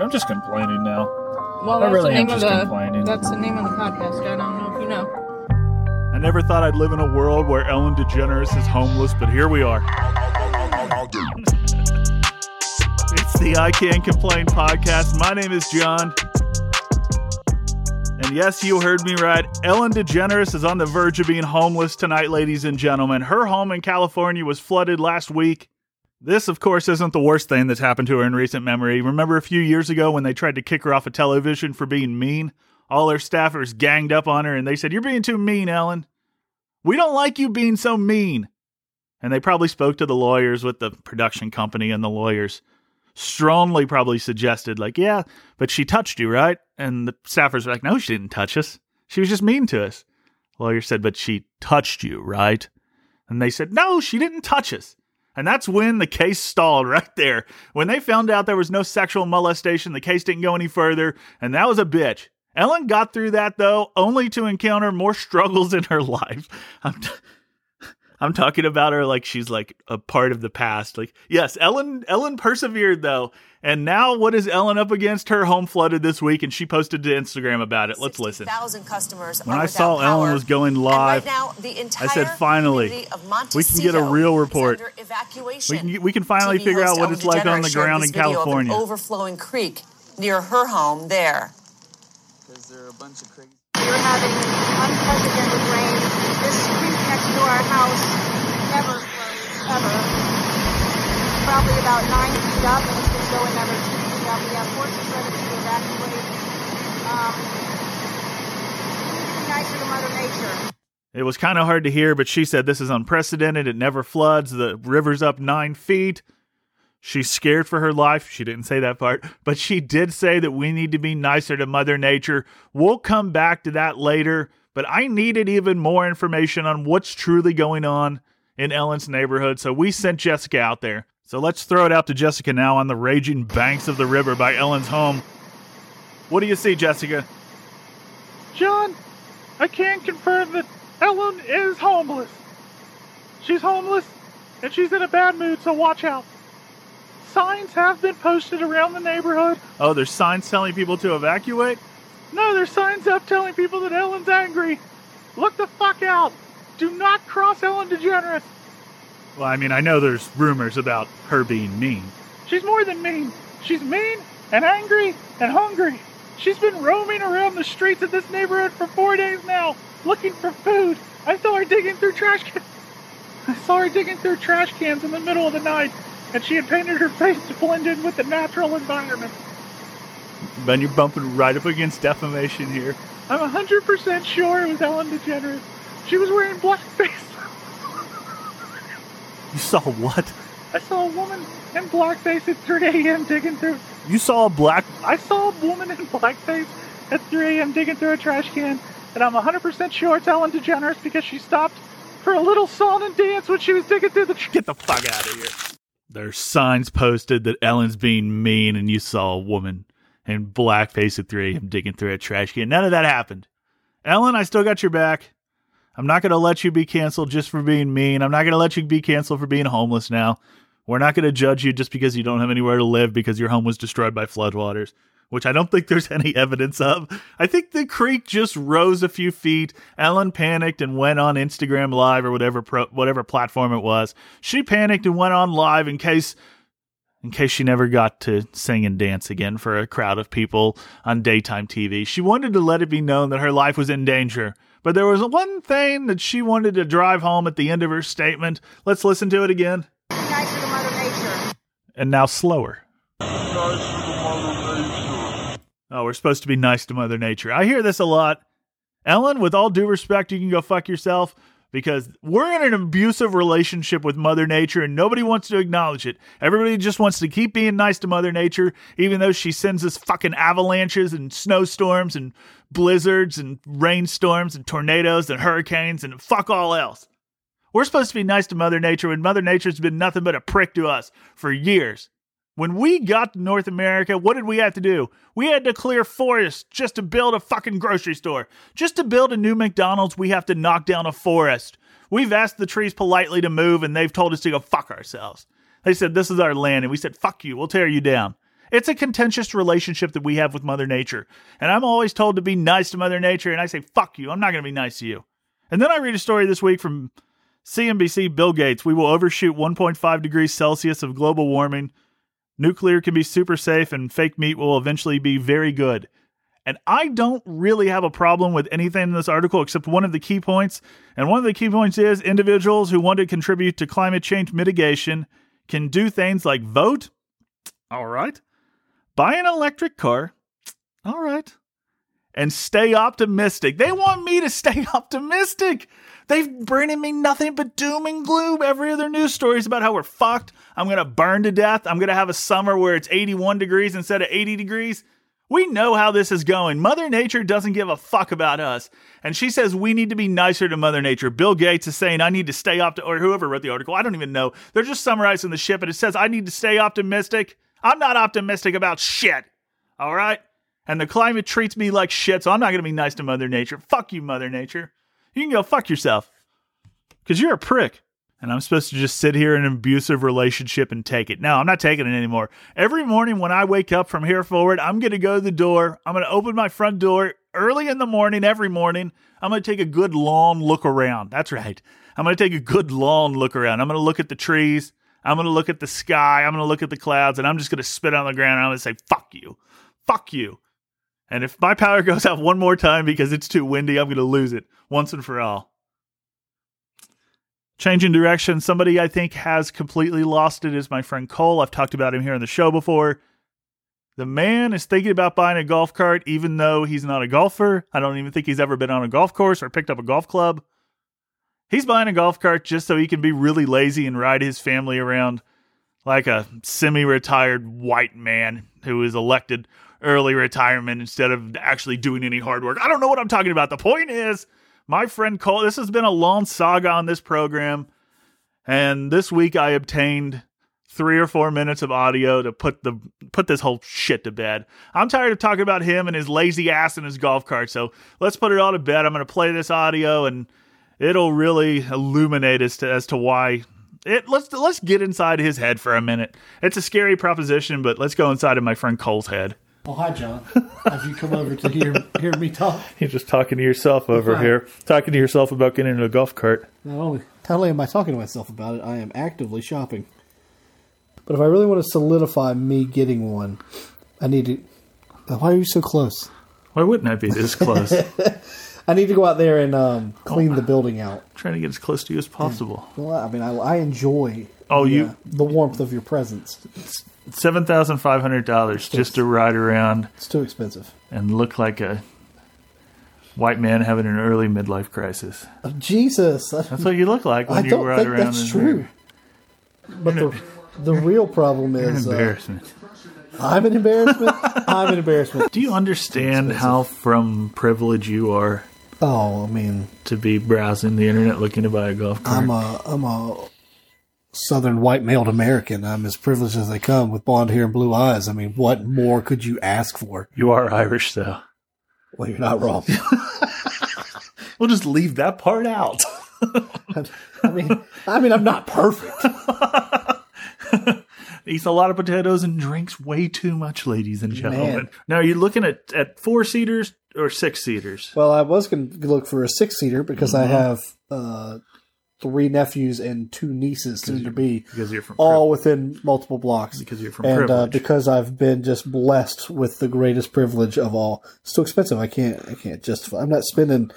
I'm just complaining now. Well, I that's really the am name of just the complaining. that's the name of the podcast. I don't know if you know. I never thought I'd live in a world where Ellen DeGeneres is homeless, but here we are. It's the I Can't Complain podcast. My name is John. And yes, you heard me right. Ellen DeGeneres is on the verge of being homeless tonight, ladies and gentlemen. Her home in California was flooded last week. This, of course, isn't the worst thing that's happened to her in recent memory. Remember a few years ago when they tried to kick her off of television for being mean? All her staffers ganged up on her and they said, You're being too mean, Ellen. We don't like you being so mean. And they probably spoke to the lawyers with the production company, and the lawyers strongly probably suggested, like, yeah, but she touched you, right? And the staffers were like, no, she didn't touch us. She was just mean to us. The lawyer said, but she touched you, right? And they said, no, she didn't touch us. And that's when the case stalled right there. When they found out there was no sexual molestation, the case didn't go any further, and that was a bitch. Ellen got through that though, only to encounter more struggles in her life. I'm, talking about her like she's like a part of the past. Like, yes, Ellen Ellen persevered though. And now what is Ellen up against? Her home flooded this week and she posted to Instagram about it. Let's listen. Thousand customers. When I without saw Ellen was going live, right now, the entire I said, finally, we can get a real report. evacuation. We can we can finally TV figure out what Ellen it's like on the ground in video of an California. overflowing creek near her home there. Because there are a bunch of crazy. We're having unprecedented rain. This creek next to our house never flows, ever. Probably about nine feet up, and it's been going two feet up. We have horses ready to evacuate. Um. It was kind of hard to hear, but she said this is unprecedented. It never floods. The river's up nine feet. She's scared for her life. She didn't say that part, but she did say that we need to be nicer to Mother Nature. We'll come back to that later, but I needed even more information on what's truly going on in Ellen's neighborhood, so we sent Jessica out there. So let's throw it out to Jessica now on the raging banks of the river by Ellen's home. What do you see, Jessica? John, I can confirm that Ellen is homeless. She's homeless and she's in a bad mood, so watch out. Signs have been posted around the neighborhood. Oh, there's signs telling people to evacuate? No, there's signs up telling people that Ellen's angry. Look the fuck out. Do not cross Ellen DeGeneres. Well, I mean, I know there's rumors about her being mean. She's more than mean. She's mean and angry and hungry. She's been roaming around the streets of this neighborhood for four days now, looking for food. I saw her digging through trash cans. I saw her digging through trash cans in the middle of the night, and she had painted her face to blend in with the natural environment. Ben, you're bumping right up against defamation here. I'm 100% sure it was Ellen DeGeneres. She was wearing blackface. You saw what? I saw a woman in blackface at 3 a.m. digging through. You saw a black. I saw a woman in blackface at 3 a.m. digging through a trash can, and I'm 100% sure it's Ellen DeGeneres because she stopped for a little song and dance when she was digging through the. Tr- Get the fuck out of here. There's signs posted that Ellen's being mean, and you saw a woman in blackface at 3 a.m. digging through a trash can. None of that happened. Ellen, I still got your back. I'm not going to let you be canceled just for being mean. I'm not going to let you be canceled for being homeless now. We're not going to judge you just because you don't have anywhere to live because your home was destroyed by floodwaters, which I don't think there's any evidence of. I think the creek just rose a few feet. Ellen panicked and went on Instagram Live or whatever pro- whatever platform it was. She panicked and went on live in case in case she never got to sing and dance again for a crowd of people on daytime TV. She wanted to let it be known that her life was in danger. But there was one thing that she wanted to drive home at the end of her statement. Let's listen to it again. And now slower. Oh, we're supposed to be nice to Mother Nature. I hear this a lot. Ellen, with all due respect, you can go fuck yourself because we're in an abusive relationship with Mother Nature and nobody wants to acknowledge it. Everybody just wants to keep being nice to Mother Nature, even though she sends us fucking avalanches and snowstorms and blizzards and rainstorms and tornadoes and hurricanes and fuck all else. We're supposed to be nice to Mother Nature when Mother Nature's been nothing but a prick to us for years. When we got to North America, what did we have to do? We had to clear forests just to build a fucking grocery store. Just to build a new McDonald's, we have to knock down a forest. We've asked the trees politely to move, and they've told us to go fuck ourselves. They said, This is our land. And we said, Fuck you. We'll tear you down. It's a contentious relationship that we have with Mother Nature. And I'm always told to be nice to Mother Nature, and I say, fuck you. I'm not going to be nice to you. And then I read a story this week from CNBC Bill Gates. We will overshoot 1.5 degrees Celsius of global warming. Nuclear can be super safe, and fake meat will eventually be very good. And I don't really have a problem with anything in this article except one of the key points. And one of the key points is individuals who want to contribute to climate change mitigation can do things like vote. All right. Buy an electric car. All right. And stay optimistic. They want me to stay optimistic. They've bringing me nothing but doom and gloom. Every other news story is about how we're fucked. I'm going to burn to death. I'm going to have a summer where it's 81 degrees instead of 80 degrees. We know how this is going. Mother Nature doesn't give a fuck about us. And she says we need to be nicer to Mother Nature. Bill Gates is saying I need to stay up or whoever wrote the article. I don't even know. They're just summarizing the shit, but it says I need to stay optimistic. I'm not optimistic about shit. All right? And the climate treats me like shit, so I'm not going to be nice to Mother Nature. Fuck you, Mother Nature. You can go fuck yourself. Because you're a prick and I'm supposed to just sit here in an abusive relationship and take it. No, I'm not taking it anymore. Every morning when I wake up from here forward, I'm going to go to the door. I'm going to open my front door early in the morning, every morning. I'm going to take a good long look around. That's right. I'm going to take a good long look around. I'm going to look at the trees. I'm going to look at the sky. I'm going to look at the clouds, and I'm just going to spit on the ground. And I'm going to say, fuck you. Fuck you. And if my power goes out one more time because it's too windy, I'm going to lose it once and for all. Changing direction. Somebody I think has completely lost it is my friend Cole. I've talked about him here on the show before. The man is thinking about buying a golf cart, even though he's not a golfer. I don't even think he's ever been on a golf course or picked up a golf club. He's buying a golf cart just so he can be really lazy and ride his family around like a semi retired white man who is elected early retirement instead of actually doing any hard work. I don't know what I'm talking about. The point is, my friend Cole, this has been a long saga on this program. And this week I obtained three or four minutes of audio to put the put this whole shit to bed. I'm tired of talking about him and his lazy ass and his golf cart. So let's put it all to bed. I'm going to play this audio and it'll really illuminate as to as to why it. Let's let's get inside his head for a minute. It's a scary proposition, but let's go inside of my friend Cole's head. Oh, hi, John. Have you come over to hear hear me talk? You're just talking to yourself over Fine. here, talking to yourself about getting into a golf cart. Not only, not only am I talking to myself about it, I am actively shopping. But if I really want to solidify me getting one, I need to. Why are you so close? Why wouldn't I be this close? I need to go out there and um, clean the building out. trying to get as close to you as possible. Well, I mean, I, I enjoy. Oh, you- uh, the warmth of your presence. Seven thousand five hundred dollars just to ride around It's too expensive. and look like a white man having an early midlife crisis. Oh, Jesus, That's what you look like when I you don't ride think around. that's true. But the the real problem An is uh, embarrassment. I'm an embarrassment. I'm an embarrassment. Do you understand how from privilege you are Oh, I mean, to be browsing the internet looking to buy a golf cart? I'm a I'm a Southern white male American. I'm as privileged as they come with blonde hair and blue eyes. I mean, what more could you ask for? you are Irish, though. Well, you're not wrong. We'll just leave that part out. I mean, I mean, I'm not perfect. Eats a lot of potatoes and drinks way too much, ladies and gentlemen. Man. Now, are you looking at, at four seaters or six seaters? Well, I was going to look for a six seater because I have uh, three nephews and two nieces soon to be, Because you're from all within multiple blocks. because you're from and uh, because I've been just blessed with the greatest privilege of all, it's too expensive. I can't. I can't justify. I'm not spending.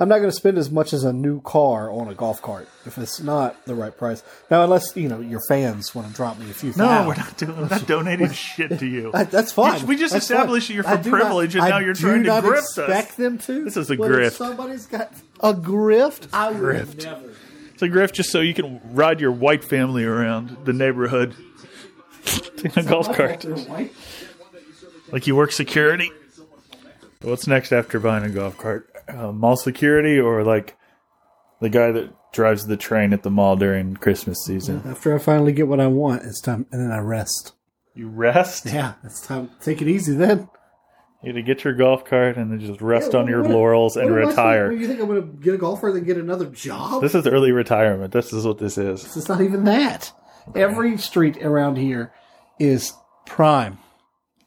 I'm not going to spend as much as a new car on a golf cart if it's not the right price. Now, unless you know your fans want to drop me a few. no, we're not doing. We're not donating shit to you. I, that's fine. We just That's established fine. you're I from do not- privilege and I now you're trying to grift us. them to. This is a grift. somebody's got a grift. I would Grift. never. It's a grift just so you can ride your white family around the neighborhood in a golf cart. Like you work security. What's next after buying a golf cart? Uh, mall security or like the guy that drives the train at the mall during Christmas season? After I finally get what I want, it's time, and then I rest. You rest. Yeah, it's time. Take it easy then. You to get your golf cart and then just rest Yeah, on your what- laurels and what retire. You think I'm going to get a golfer and get another job? This is early retirement. This is what this is. It's not even that. Every street around here is prime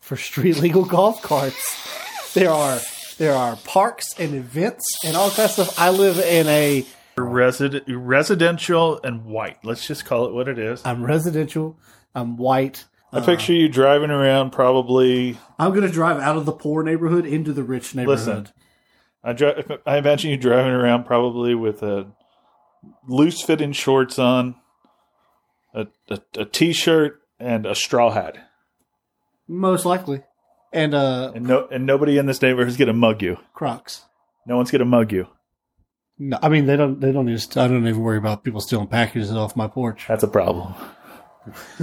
for street legal golf carts. There are there are parks and events and all kinds of stuff. I live in a Resident, residential and white. Let's just call it what it is. I'm residential. I'm white. I picture you driving around probably. I'm gonna drive out of the poor neighborhood into the rich neighborhood. Listen, I, dri- I imagine you driving around probably with a loose fitting shorts on, a, a, a t shirt, and a straw hat. Most likely, and uh, And no, and nobody in this neighborhood is going to mug you. Crocs. No one's going to mug you. No, I mean they don't. They don't just. I don't even worry about people stealing packages off my porch. That's a problem.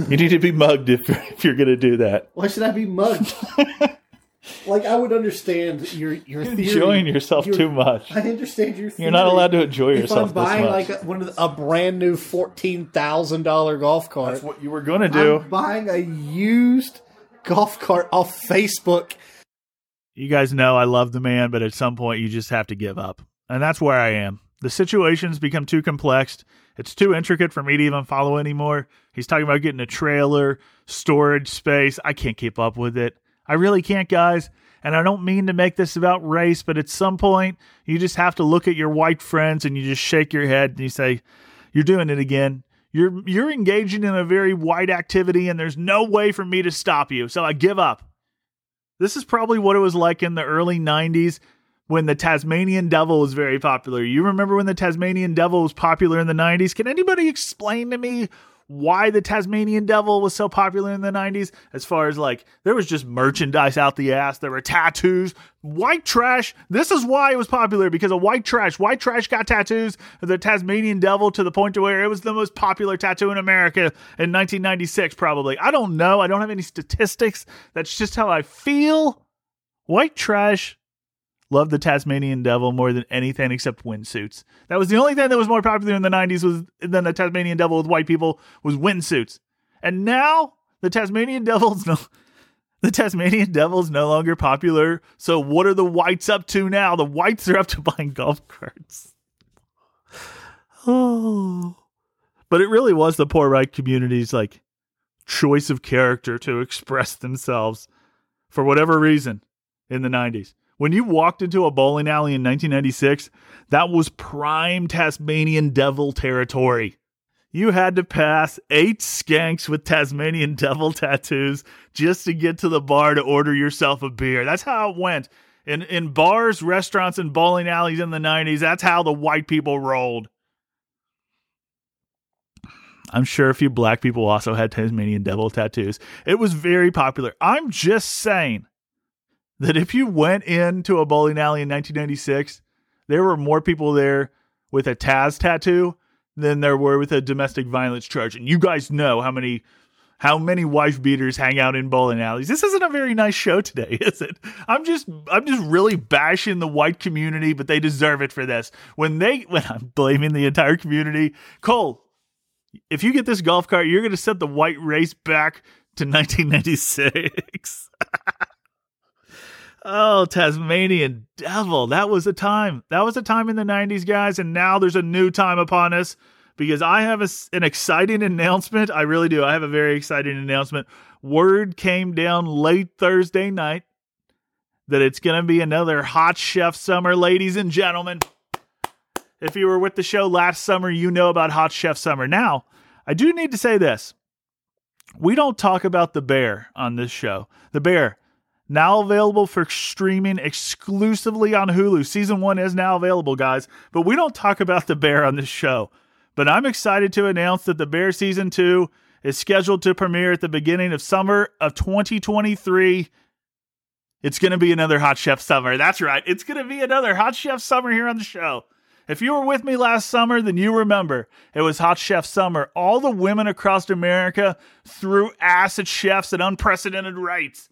you need to be mugged if, if you're going to do that. Why should I be mugged? like I would understand your your You're theory. enjoying yourself Your- too much. I understand your. Theory. You're not allowed to enjoy If yourself I'm this buying much. like a, one of the, a brand new fourteen thousand dollar golf cart, That's what you were going to do. I'm buying a used golf cart off Facebook. you guys know I love the man, but at some point you just have to give up. And that's where I am. The situation's become too complex. It's too intricate for me to even follow anymore. He's talking about getting a trailer, storage space. I can't keep up with it. I really can't, guys. And I don't mean to make this about race, but at some point you just have to look at your white friends and you just shake your head and you say, You're doing it again. You're you're engaging in a very wide activity and there's no way for me to stop you. So I give up. This is probably what it was like in the early 90s when the Tasmanian Devil was very popular. You remember when the Tasmanian Devil was popular in the 90s? Can anybody explain to me why the Tasmanian Devil was so popular in the 90s? As far as like, there was just merchandise out the ass, there were tattoos, white trash. This is why it was popular because of white trash. White trash got tattoos of the Tasmanian Devil to the point to where it was the most popular tattoo in America in 1996, probably. I don't know. I don't have any statistics. That's just how I feel. White trash loved the Tasmanian Devil more than anything except windsuits. That was the only thing that was more popular in the 90s was than the Tasmanian Devil with white people was windsuits. And now the Tasmanian Devil's no the Tasmanian Devil's no longer popular. So what are the whites up to now? The whites are up to buying golf carts. Oh. But it really was the poor right community's like choice of character to express themselves for whatever reason in the 90s. When you walked into a bowling alley in 1996, that was prime Tasmanian devil territory. You had to pass eight skanks with Tasmanian devil tattoos just to get to the bar to order yourself a beer. That's how it went. In in bars, restaurants, and bowling alleys in the 90s, that's how the white people rolled. I'm sure a few black people also had Tasmanian devil tattoos. It was very popular. I'm just saying that if you went into a bowling alley in 1996, there were more people there with a Taz tattoo than there were with a domestic violence charge. And you guys know how many how many wife beaters hang out in bowling alleys. This isn't a very nice show today, is it? I'm just I'm just really bashing the white community, but they deserve it for this. When they when I'm blaming the entire community, Cole, if you get this golf cart, you're going to set the white race back to 1996. oh, Tasmanian devil. That was a time. That was a time in the 90s, guys. And now there's a new time upon us because I have a, an exciting announcement. I really do. I have a very exciting announcement. Word came down late Thursday night that it's going to be another Hot Chef Summer, ladies and gentlemen. If you were with the show last summer, you know about Hot Chef Summer. Now, I do need to say this. We don't talk about The Bear on this show. The Bear, now available for streaming exclusively on Hulu. Season one is now available, guys, but we don't talk about The Bear on this show. But I'm excited to announce that The Bear Season 2 is scheduled to premiere at the beginning of summer of 2023. It's going to be another Hot Chef Summer. That's right. It's going to be another Hot Chef Summer here on the show. If you were with me last summer, then you remember it was Hot Chef Summer. All the women across America threw ass at chefs at unprecedented rates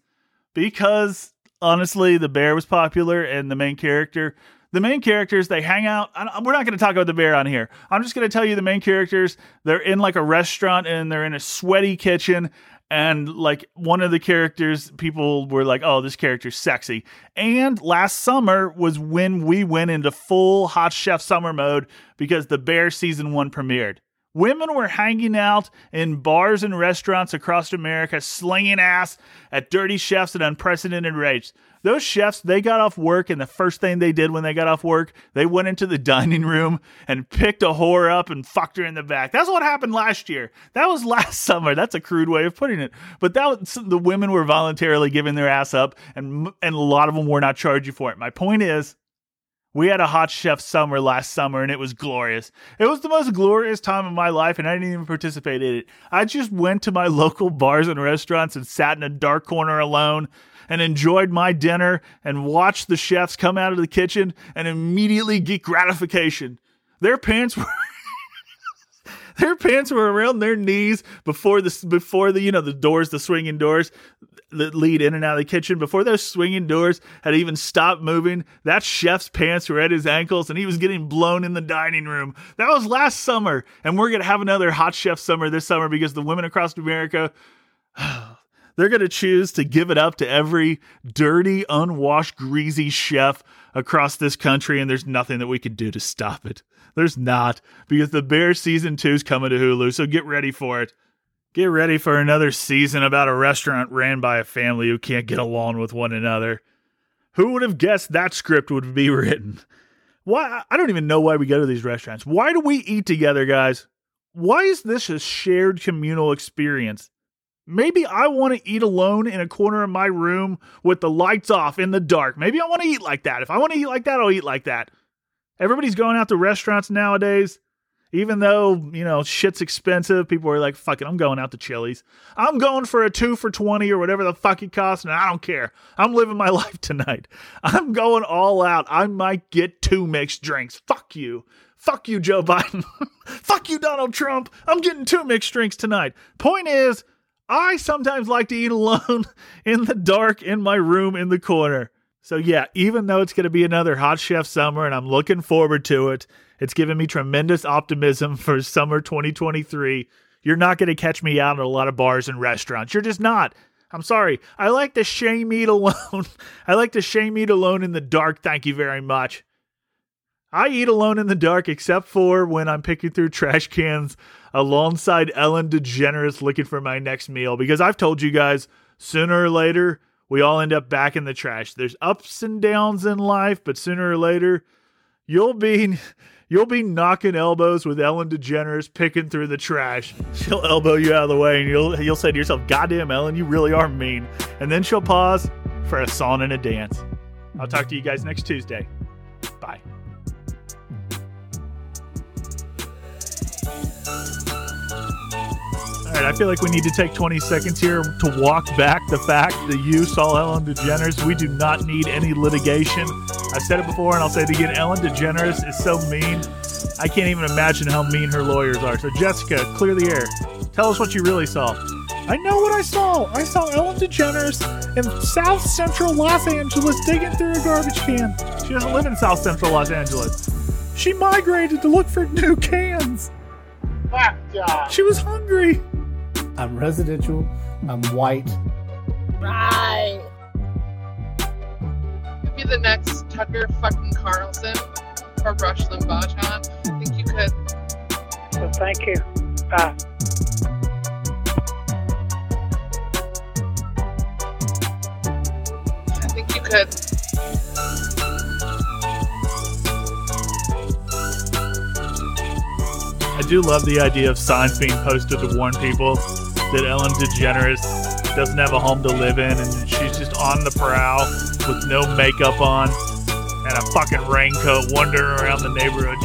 because honestly, the bear was popular and the main character. The main characters they hang out. We're not going to talk about the bear on here. I'm just going to tell you the main characters. They're in like a restaurant and they're in a sweaty kitchen and like one of the characters people were like oh this character's sexy and last summer was when we went into full hot chef summer mode because the bear season one premiered Women were hanging out in bars and restaurants across America, slinging ass at dirty chefs at unprecedented rates. Those chefs, they got off work, and the first thing they did when they got off work, they went into the dining room and picked a whore up and fucked her in the back. That's what happened last year. That was last summer. That's a crude way of putting it. But that was, the women were voluntarily giving their ass up, and and a lot of them were not charging for it. My point is, we had a hot chef summer last summer and it was glorious. It was the most glorious time of my life and I didn't even participate in it. I just went to my local bars and restaurants and sat in a dark corner alone and enjoyed my dinner and watched the chefs come out of the kitchen and immediately get gratification. Their pants were their pants were around their knees before the before the you know the doors, the swinging doors that lead in and out of the kitchen. Before those swinging doors had even stopped moving, that chef's pants were at his ankles, and he was getting blown in the dining room. That was last summer, and we're gonna have another hot chef summer this summer because the women across America. They're going to choose to give it up to every dirty, unwashed, greasy chef across this country, and there's nothing that we can do to stop it. There's not, because the Bear season two is coming to Hulu, so get ready for it. Get ready for another season about a restaurant ran by a family who can't get along with one another. Who would have guessed that script would be written? Why? I don't even know why we go to these restaurants. Why do we eat together, guys? Why is this a shared communal experience? Maybe I want to eat alone in a corner of my room with the lights off in the dark. Maybe I want to eat like that. If I want to eat like that, I'll eat like that. Everybody's going out to restaurants nowadays. Even though, you know, shit's expensive, people are like, fuck it, I'm going out to Chili's. I'm going for a two for 20 or whatever the fuck it costs, and I don't care. I'm living my life tonight. I'm going all out. I might get two mixed drinks. Fuck you. Fuck you, Joe Biden. fuck you, Donald Trump. I'm getting two mixed drinks tonight. Point is, I sometimes like to eat alone in the dark in my room in the corner. So, yeah, even though it's going to be another hot chef summer and I'm looking forward to it, it's given me tremendous optimism for summer 2023. You're not going to catch me out at a lot of bars and restaurants. You're just not. I'm sorry. I like to shame eat alone. I like to shame eat alone in the dark. Thank you very much. I eat alone in the dark except for when I'm picking through trash cans alongside Ellen DeGeneres looking for my next meal because I've told you guys sooner or later we all end up back in the trash. There's ups and downs in life, but sooner or later you'll be you'll be knocking elbows with Ellen DeGeneres picking through the trash. She'll elbow you out of the way and you'll you'll say to yourself, "Goddamn Ellen, you really are mean." And then she'll pause for a song and a dance. I'll talk to you guys next Tuesday. Bye. Right, I feel like we need to take 20 seconds here to walk back the fact that you saw Ellen DeGeneres. We do not need any litigation. I've said it before and I'll say it again. Ellen DeGeneres is so mean. I can't even imagine how mean her lawyers are. So, Jessica, clear the air. Tell us what you really saw. I know what I saw. I saw Ellen DeGeneres in South Central Los Angeles digging through a garbage can. She doesn't live in South Central Los Angeles. She migrated to look for new cans. She was hungry. I'm residential. I'm white. Right. Could be the next Tucker fucking Carlson or Rush Limbaugh, John. I think you could. Well, thank you. Bye. I think you could. I do love the idea of signs being posted to warn people that Ellen DeGeneres doesn't have a home to live in and she's just on the prowl with no makeup on and a fucking raincoat wandering around the neighborhood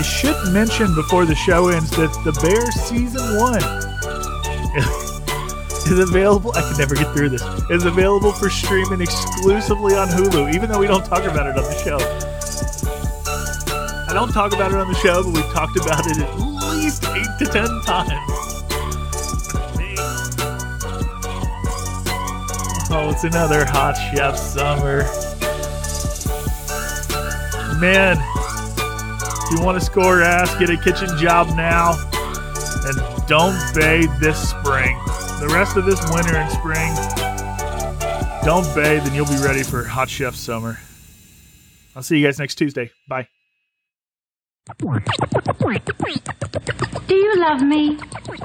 I should mention before the show ends that The Bear season one is available. I can never get through this. Is available for streaming exclusively on Hulu, even though we don't talk about it on the show. I don't talk about it on the show, but we've talked about it at least eight to ten times. Oh, it's another hot chef summer. Men, if you want to score ass, get a kitchen job now. And don't bathe this spring. The rest of this winter and spring, don't bathe and you'll be ready for Hot Chef Summer. I'll see you guys next Tuesday. Bye. Do you love me?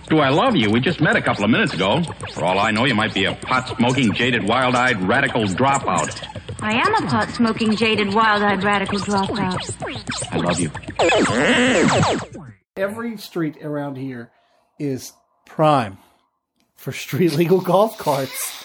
Do I love you? We just met a couple of minutes ago. For all I know, you might be a pot smoking, jaded, wild eyed radical dropout. I am a pot smoking, jaded, wild eyed radical dropout. I love you. Every street around here is prime for street legal golf carts.